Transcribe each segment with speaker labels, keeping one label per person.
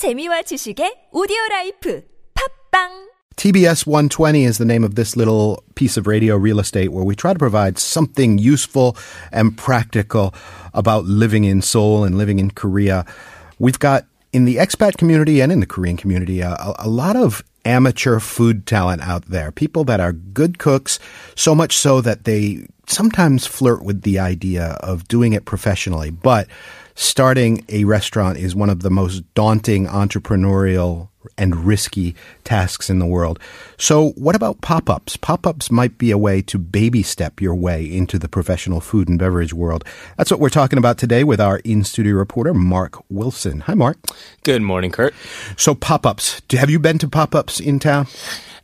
Speaker 1: 재미와 지식의 오디오 라이프. 팟빵!
Speaker 2: TBS 120 is the name of this little piece of radio real estate where we try to provide something useful and practical about living in Seoul and living in Korea. We've got in the expat community and in the Korean community a, a lot of amateur food talent out there, people that are good cooks, so much so that they sometimes flirt with the idea of doing it professionally. But starting a restaurant is one of the most daunting entrepreneurial and risky tasks in the world. So, what about pop ups? Pop ups might be a way to baby step your way into the professional food and beverage world. That's what we're talking about today with our in studio reporter, Mark Wilson. Hi, Mark.
Speaker 3: Good morning, Kurt.
Speaker 2: So, pop ups. Have you been to pop ups in town?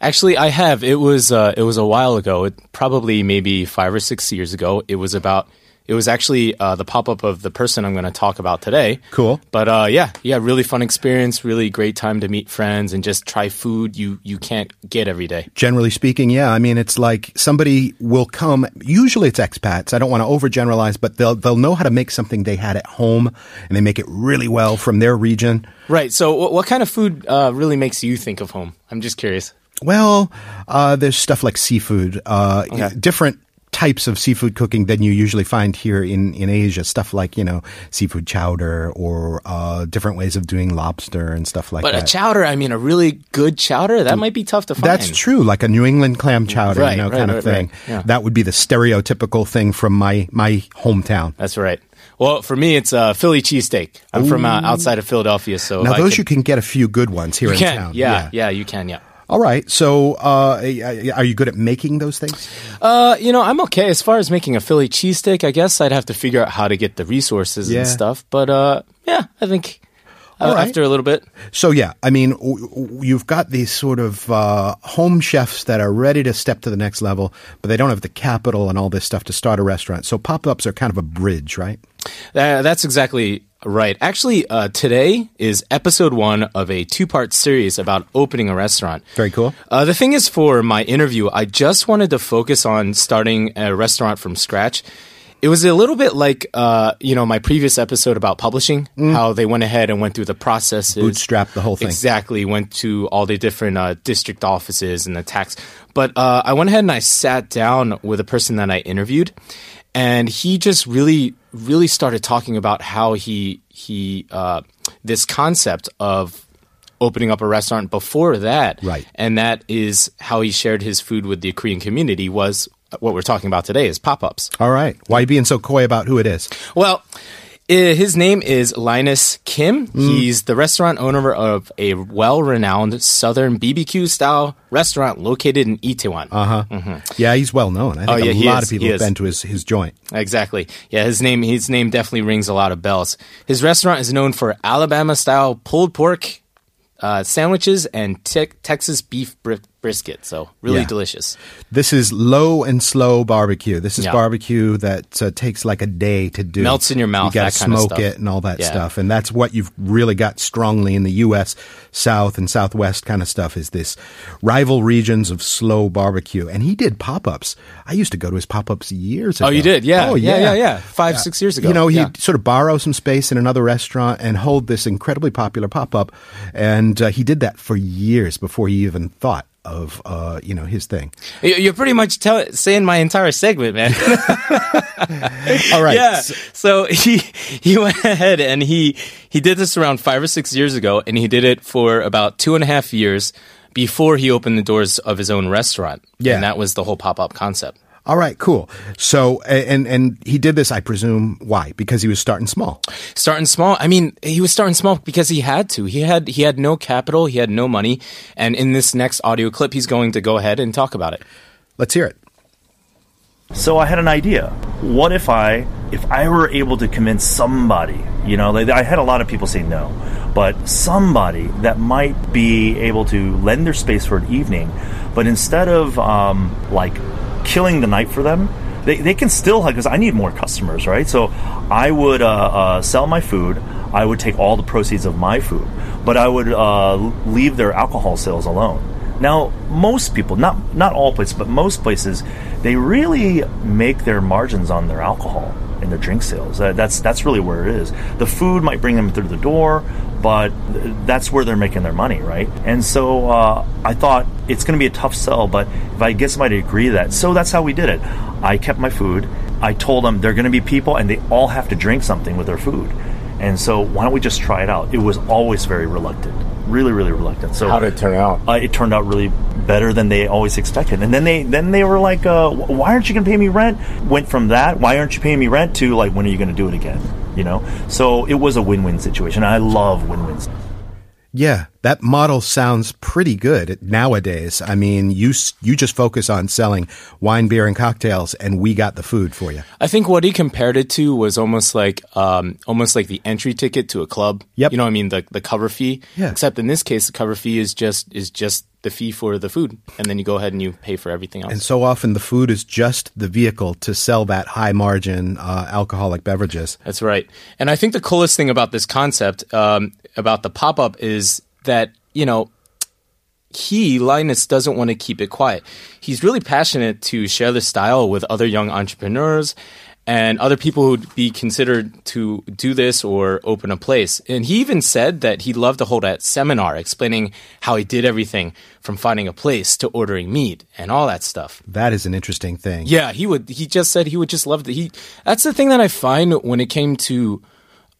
Speaker 3: Actually, I have. It was uh, it was a while ago. It, probably maybe five or six years ago. It was about it was actually uh, the pop up of the person I'm going to talk about today.
Speaker 2: Cool.
Speaker 3: But uh, yeah, yeah, really fun experience. Really great time to meet friends and just try food you you can't get every day.
Speaker 2: Generally speaking, yeah. I mean, it's like somebody will come. Usually, it's expats. I don't want to overgeneralize, but they'll they'll know how to make something they had at home, and they make it really well from their region.
Speaker 3: Right. So, what, what kind of food uh, really makes you think of home? I'm just curious.
Speaker 2: Well, uh, there's stuff like seafood, uh,
Speaker 3: Okay.
Speaker 2: different types of seafood cooking than you usually find here in, in Asia. Stuff like, you know, seafood chowder or uh, different ways of doing lobster and stuff like
Speaker 3: But
Speaker 2: that.
Speaker 3: But a chowder, I mean, a really good chowder, that might be tough to find.
Speaker 2: That's true, like a New England clam chowder,
Speaker 3: Right,
Speaker 2: you know,
Speaker 3: right,
Speaker 2: kind of thing.
Speaker 3: right. Yeah.
Speaker 2: That would be the stereotypical thing from my my hometown.
Speaker 3: That's right. Well, for me, it's a Philly cheesesteak. I'm from uh, outside of Philadelphia, so
Speaker 2: Now, those
Speaker 3: could-
Speaker 2: you can get a few good ones here in
Speaker 3: can,
Speaker 2: town.
Speaker 3: yeah, yeah, you can, yeah.
Speaker 2: All right. So, uh, are you good at making those things?
Speaker 3: Uh, you know, I'm okay as far as making a Philly cheesesteak. I guess I'd have to figure out how to get the resources
Speaker 2: Yeah.
Speaker 3: and stuff. But uh, yeah, I think uh,
Speaker 2: right.
Speaker 3: after a little bit,
Speaker 2: So yeah, I mean, w- w- you've got these sort of uh, home chefs that are ready to step to the next level, but they don't have the capital and all this stuff to start a restaurant. So pop-ups are kind of a bridge, right?
Speaker 3: uh, that's exactly right. Actually, uh, today is episode one of a two-part series about opening a restaurant.
Speaker 2: Very cool.
Speaker 3: Uh, the thing is, for my interview, I just wanted to focus on starting a restaurant from scratch. It was a little bit like, uh, you know, my previous episode about publishing, how they went ahead and went through the processes.
Speaker 2: Bootstrap the whole thing.
Speaker 3: Exactly. Went to all the different uh, district offices and the tax. But uh, I went ahead and I sat down with a person that I interviewed, and he just really, really started talking about how he he uh, this concept of opening up a restaurant before that,
Speaker 2: Right.
Speaker 3: And that is how he shared his food with the Korean community. Was what we're talking about today is pop ups.
Speaker 2: All right. Why are you being so coy about who it is?
Speaker 3: Well, his name is Linus Kim.
Speaker 2: Mm.
Speaker 3: He's the restaurant owner of a well-renowned Southern BBQ style restaurant located in Itaewon.
Speaker 2: Uh huh. Yeah, he's well known. I think
Speaker 3: Oh, yeah,
Speaker 2: a lot
Speaker 3: is.
Speaker 2: of people have been to his his joint.
Speaker 3: Exactly. Yeah, his name his name definitely rings a lot of bells. His restaurant is known for Alabama style pulled pork uh, sandwiches and te- Texas beef bri- brisket. So really
Speaker 2: Yeah.
Speaker 3: delicious.
Speaker 2: This is low and slow barbecue. This is
Speaker 3: Yeah.
Speaker 2: barbecue that uh, takes like a day to do.
Speaker 3: Melts in your mouth,
Speaker 2: You got to
Speaker 3: that kind of
Speaker 2: smoke it and all that
Speaker 3: Yeah.
Speaker 2: stuff, and that's what you've really got strongly in the U.S. South and Southwest kind of stuff. Is this rival regions of slow barbecue? And he did pop ups. I used to go to his pop ups years ago.
Speaker 3: Oh, you did? Yeah.
Speaker 2: Oh,
Speaker 3: yeah. Yeah. Yeah. Five, six years ago.
Speaker 2: You know, he'd sort of borrow some space in another restaurant and hold this incredibly popular pop up, and uh, he did that for years before he even thought of uh, you know his thing.
Speaker 3: You- You're pretty much tell- saying my entire segment, man.
Speaker 2: All right.
Speaker 3: Yeah. So he he went ahead and he he did this around five or six years ago, and he did it for about two and a half years before he opened the doors of his own restaurant.
Speaker 2: Yeah.
Speaker 3: and that was the whole pop up concept.
Speaker 2: All right, cool. So, and and he did this, I presume, why? Because he was starting small.
Speaker 3: Starting small. I mean, he was starting small because he had to. He had he had no capital. He had no money. And in this next audio clip, he's going to go ahead and talk about it.
Speaker 2: Let's hear it.
Speaker 4: So I had an idea. What if I if I were able to convince somebody, you know, like, I had a lot of people say no, but somebody that might be able to lend their space for an evening, but instead of um, like killing the night for them, they, they can still because I need more customers, right? So I would uh, uh, sell my food. I would take all the proceeds of my food, but I would uh, leave their alcohol sales alone. Now, most people, not not all places, but most places, they really make their margins on their alcohol. and their drink sales. That's that's really where it is. The food might bring them through the door, but that's where they're making their money, right? And so uh, I thought it's going to be a tough sell, but if I get somebody to agree to that, so that's how we did it. I kept my food. I told them they're going to be people, and they all have to drink something with their food. And so why don't we just try it out? It was always very reluctant, really, really reluctant. So
Speaker 5: How did it turn out?
Speaker 4: uh, it turned out really better than they always expected. And then they then they were like, uh, "Why aren't you going to pay me rent?" Went from that, "Why aren't you paying me rent?" to like, "When are you going to do it again?" You know. So it was a win-win situation. I love win-wins.
Speaker 2: Yeah, that model sounds pretty good nowadays. I mean, you you just focus on selling wine, beer, and cocktails, and we got the food for you.
Speaker 3: I think what he compared it to was almost like um, almost like the entry ticket to a club.
Speaker 2: Yep.
Speaker 3: You know what I mean? The the cover fee.
Speaker 2: Yeah.
Speaker 3: Except in this case the cover fee is just is just the fee for the food. And then you go ahead and you pay for everything else.
Speaker 2: And so often the food is just the vehicle to sell that high margin uh, alcoholic beverages.
Speaker 3: That's right. And I think the coolest thing about this concept, um, about the pop up, is that, you know, he, Linus, doesn't want to keep it quiet. He's really passionate to share the style with other young entrepreneurs and other people who'd be considered to do this or open a place. And he even said that he'd love to hold a seminar explaining how he did everything from finding a place to ordering meat and all that stuff.
Speaker 2: That is an interesting thing.
Speaker 3: Yeah, he would. He just said he would just love to. He. That's the thing that I find when it came to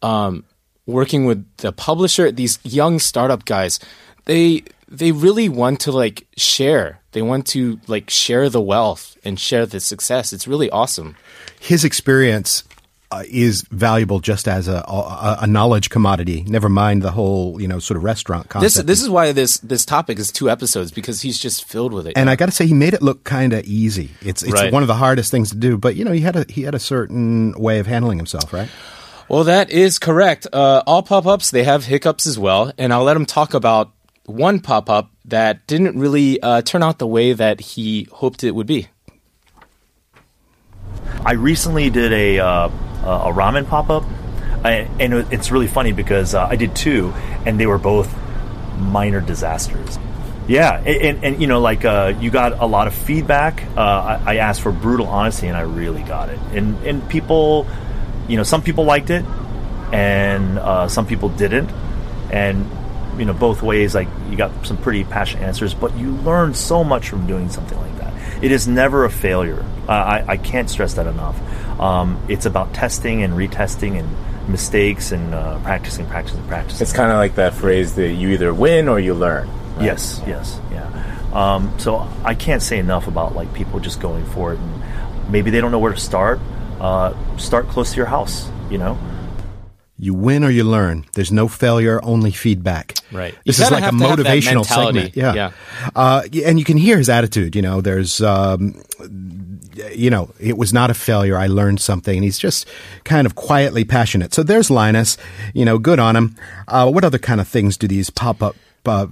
Speaker 3: um, working with the publisher. These young startup guys, they they really want to like share. They want to like share the wealth and share the success. It's really awesome.
Speaker 2: His experience uh, is valuable just as a, a, a knowledge commodity. Never mind the whole, you know, sort of restaurant
Speaker 3: This
Speaker 2: concept.
Speaker 3: this is why this this topic is two episodes because he's just filled with it.
Speaker 2: and I got to say, he made it look kind of easy. It's it's
Speaker 3: Right.
Speaker 2: one of the hardest things to do, but you know, he had a he had a certain way of handling himself, right?
Speaker 3: Well, that is correct. Uh, all pop ups, they have hiccups as well. And I'll let him talk about one pop up that didn't really uh, turn out the way that he hoped it would be.
Speaker 4: I recently did a uh, a ramen pop up, and it's really funny because uh, I did two, and they were both minor disasters. Yeah, and, and, you know, like uh, you got a lot of feedback. Uh, I, I asked for brutal honesty, and I really got it. And and people, you know, some people liked it, and uh, some people didn't. And you know, both ways, like you got some pretty passionate answers, but you learn so much from doing something like that. It is never a failure. Uh, I, I can't stress that enough. Um, it's about testing and retesting and mistakes and uh, practicing, practicing, practicing.
Speaker 5: It's kind of like that phrase that you either win or you learn. right?
Speaker 4: Yes, yes, yeah. Um, so I can't say enough about like people just going for it, and maybe they don't know where to start. Uh, start close to your house. You know,
Speaker 2: You win or you learn. There's no failure, only feedback.
Speaker 3: Right.
Speaker 2: This is like a
Speaker 3: have to
Speaker 2: motivational segment. Yeah.
Speaker 3: Yeah.
Speaker 2: Uh, and you can hear his attitude. You know, there's, um, you know, it was not a failure. I learned something. And he's just kind of quietly passionate. So there's Linus. You know, good on him. Uh, what other kind of things do these pop up uh,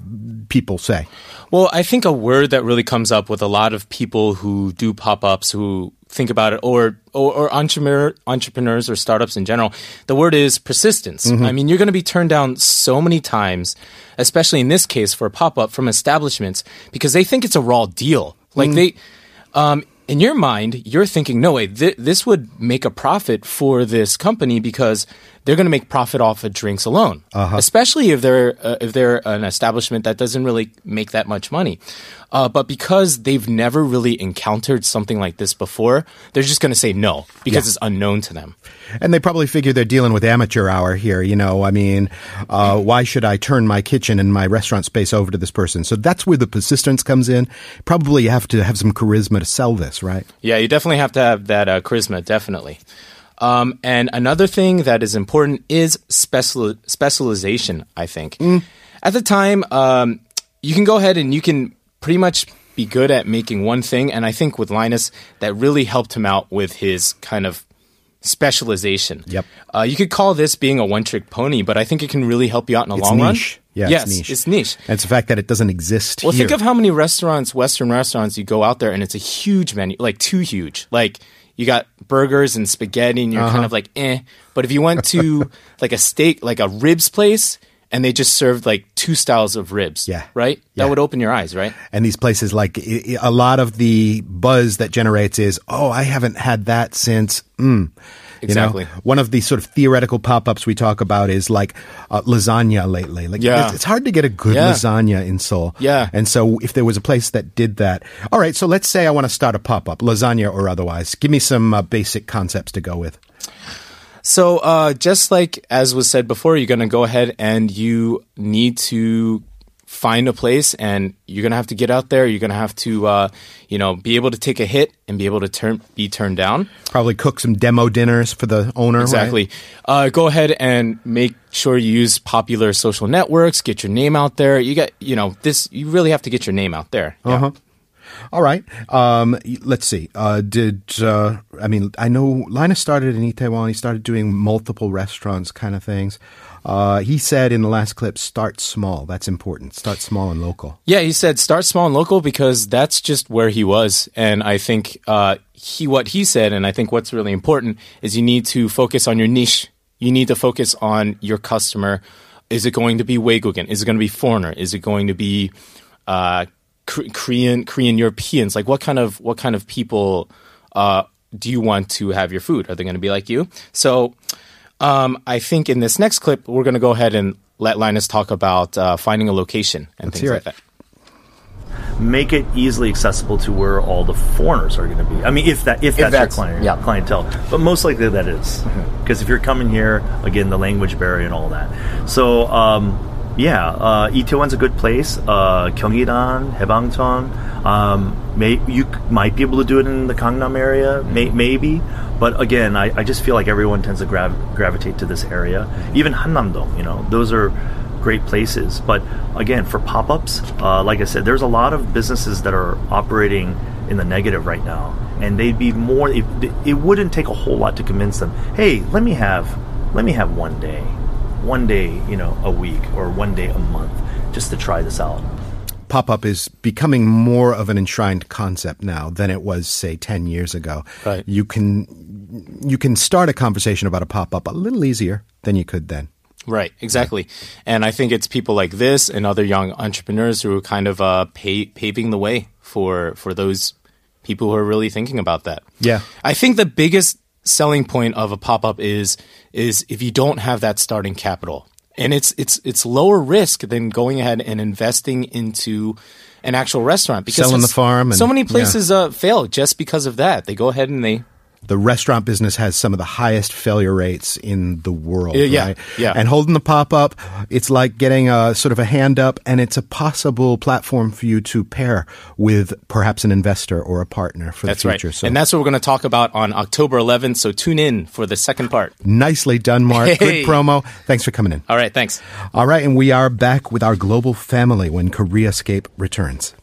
Speaker 2: people say?
Speaker 3: Well, I think a word that really comes up with a lot of people who do pop ups, who think about it, or, or, or entrepreneur, entrepreneurs or startups in general, the word is persistence. I mean, you're going to be turned down so many times, especially in this case for a pop up from establishments, because they think it's a raw deal. Like they, um, in your mind, you're thinking, no way, th- this would make a profit for this company because they're going to make profit off of drinks alone, especially if they're uh, if they're an establishment that doesn't really make that much money. Uh, but because they've never really encountered something like this before, they're just going to say no because it's unknown to them.
Speaker 2: And they probably figure they're dealing with amateur hour here. You know, I mean, uh, why should I turn my kitchen and my restaurant space over to this person? So that's where the persistence comes in. Probably you have to have some charisma to sell this, right?
Speaker 3: Yeah, you definitely have to have that uh, charisma, definitely. Um, and another thing that is important is special specialization. I think at the time, um, you can go ahead and you can pretty much be good at making one thing. And I think with Linus, that really helped him out with his kind of specialization.
Speaker 2: Yep.
Speaker 3: Uh, you could call this being a one trick pony, but I think it can really help you out in the
Speaker 2: It's
Speaker 3: long
Speaker 2: niche.
Speaker 3: run.
Speaker 2: Yeah,
Speaker 3: yes,
Speaker 2: it's niche.
Speaker 3: It's niche.
Speaker 2: And it's the fact that it doesn't exist
Speaker 3: Well,
Speaker 2: here.
Speaker 3: think of how many restaurants, Western restaurants, you go out there and it's a huge menu, like too huge. Like you got burgers and spaghetti and you're
Speaker 2: Uh-huh.
Speaker 3: kind of like, eh. But if you went to like a steak, like a ribs place, and they just served like two styles of ribs,
Speaker 2: Yeah.
Speaker 3: right?
Speaker 2: Yeah.
Speaker 3: That would open your eyes, right?
Speaker 2: and these places, like a lot of the buzz that generates is, oh, I haven't had that since. Mm. You know?
Speaker 3: exactly.
Speaker 2: One of the sort of theoretical pop-ups we talk about is like uh, lasagna lately. Like
Speaker 3: Yeah.
Speaker 2: it's, it's hard to get a good
Speaker 3: Yeah.
Speaker 2: lasagna in Seoul.
Speaker 3: Yeah.
Speaker 2: And so if there was a place that did that, all right. So let's say I want to start a pop-up, lasagna or otherwise. Give me some uh, basic concepts to go with.
Speaker 3: So, uh, just like as was said before, you're going to go ahead and you need to find a place and you're going to have to get out there. You're going to have to, uh, you know, be able to take a hit and be able to turn, be turned down.
Speaker 2: Probably cook some demo dinners for the owner. right?
Speaker 3: Exactly. Uh, go ahead and make sure you use popular social networks, get your name out there. You got, you know, this, you really have to get your name out there. Yeah.
Speaker 2: Uh-huh. All right. Um, let's see. Uh, did uh, I mean I know Linus started in Itaewon. He started doing multiple restaurants, kind of things. Uh, he said in the last clip, "Start small. That's important. Start small and local."
Speaker 3: Yeah, he said start small and local because that's just where he was, and I think uh, he what he said, and I think what's really important is you need to focus on your niche. You need to focus on your customer. Is it going to be Weigugan? Is it going to be foreigner? Is it going to be uh, Korean Korean Europeans? Like what kind of what kind of people uh, do you want to have your food? Are they going to be like you? So um, I think in this next clip we're going to go ahead and let Linus talk about uh, finding a location and
Speaker 2: Let's
Speaker 3: things like
Speaker 2: it.
Speaker 3: that.
Speaker 4: make it easily accessible to where all the foreigners are going to be. I mean, if that if, that's,
Speaker 5: that's-
Speaker 4: your client,
Speaker 5: yeah.
Speaker 4: clientele, but most likely that is because if you're coming here again, the language barrier and all that. So um, yeah, uh, Itaewon's a good place. Uh, Gyeongridan, um, may you might be able to do it in the Gangnam area, may, maybe. But again, I, I just feel like everyone tends to grav- gravitate to this area. Even Hannam-dong, you know, those are great places. But again, for pop ups, uh, like I said, there's a lot of businesses that are operating in the negative right now. And they'd be more, it, it wouldn't take a whole lot to convince them, hey, let me have, let me have one day, one day, you know, a week or one day a month just to try this out.
Speaker 2: Pop-up is becoming more of an enshrined concept now than it was, say, ten years ago.
Speaker 3: Right.
Speaker 2: You can you can start a conversation about a pop-up a little easier than you could then.
Speaker 3: Right, exactly. And I think it's people like this and other young entrepreneurs who are kind of uh, pa- paving the way for for those people who are really thinking about that.
Speaker 2: Yeah.
Speaker 3: I think the biggest selling point of a pop up is is if you don't have that starting capital, and it's it's it's lower risk than going ahead and investing into an actual restaurant because
Speaker 2: Selling the farm and-
Speaker 3: so many
Speaker 2: yeah.
Speaker 3: places uh, fail just because of that. They go ahead and they
Speaker 2: the restaurant business has some of the highest failure rates in the world.
Speaker 3: Yeah, yeah,
Speaker 2: right?
Speaker 3: yeah.
Speaker 2: And holding the pop up, it's like getting a sort of a hand up, and it's a possible platform for you to pair with perhaps an investor or a partner for
Speaker 3: that's
Speaker 2: the future.
Speaker 3: right,
Speaker 2: So
Speaker 3: and that's what we're going to talk about on October 11th. So tune in for the second part.
Speaker 2: nicely done, Mark.
Speaker 3: Hey.
Speaker 2: Good promo. Thanks for coming in.
Speaker 3: All right, thanks.
Speaker 2: All right, and we are back with our global family when Koreascape returns.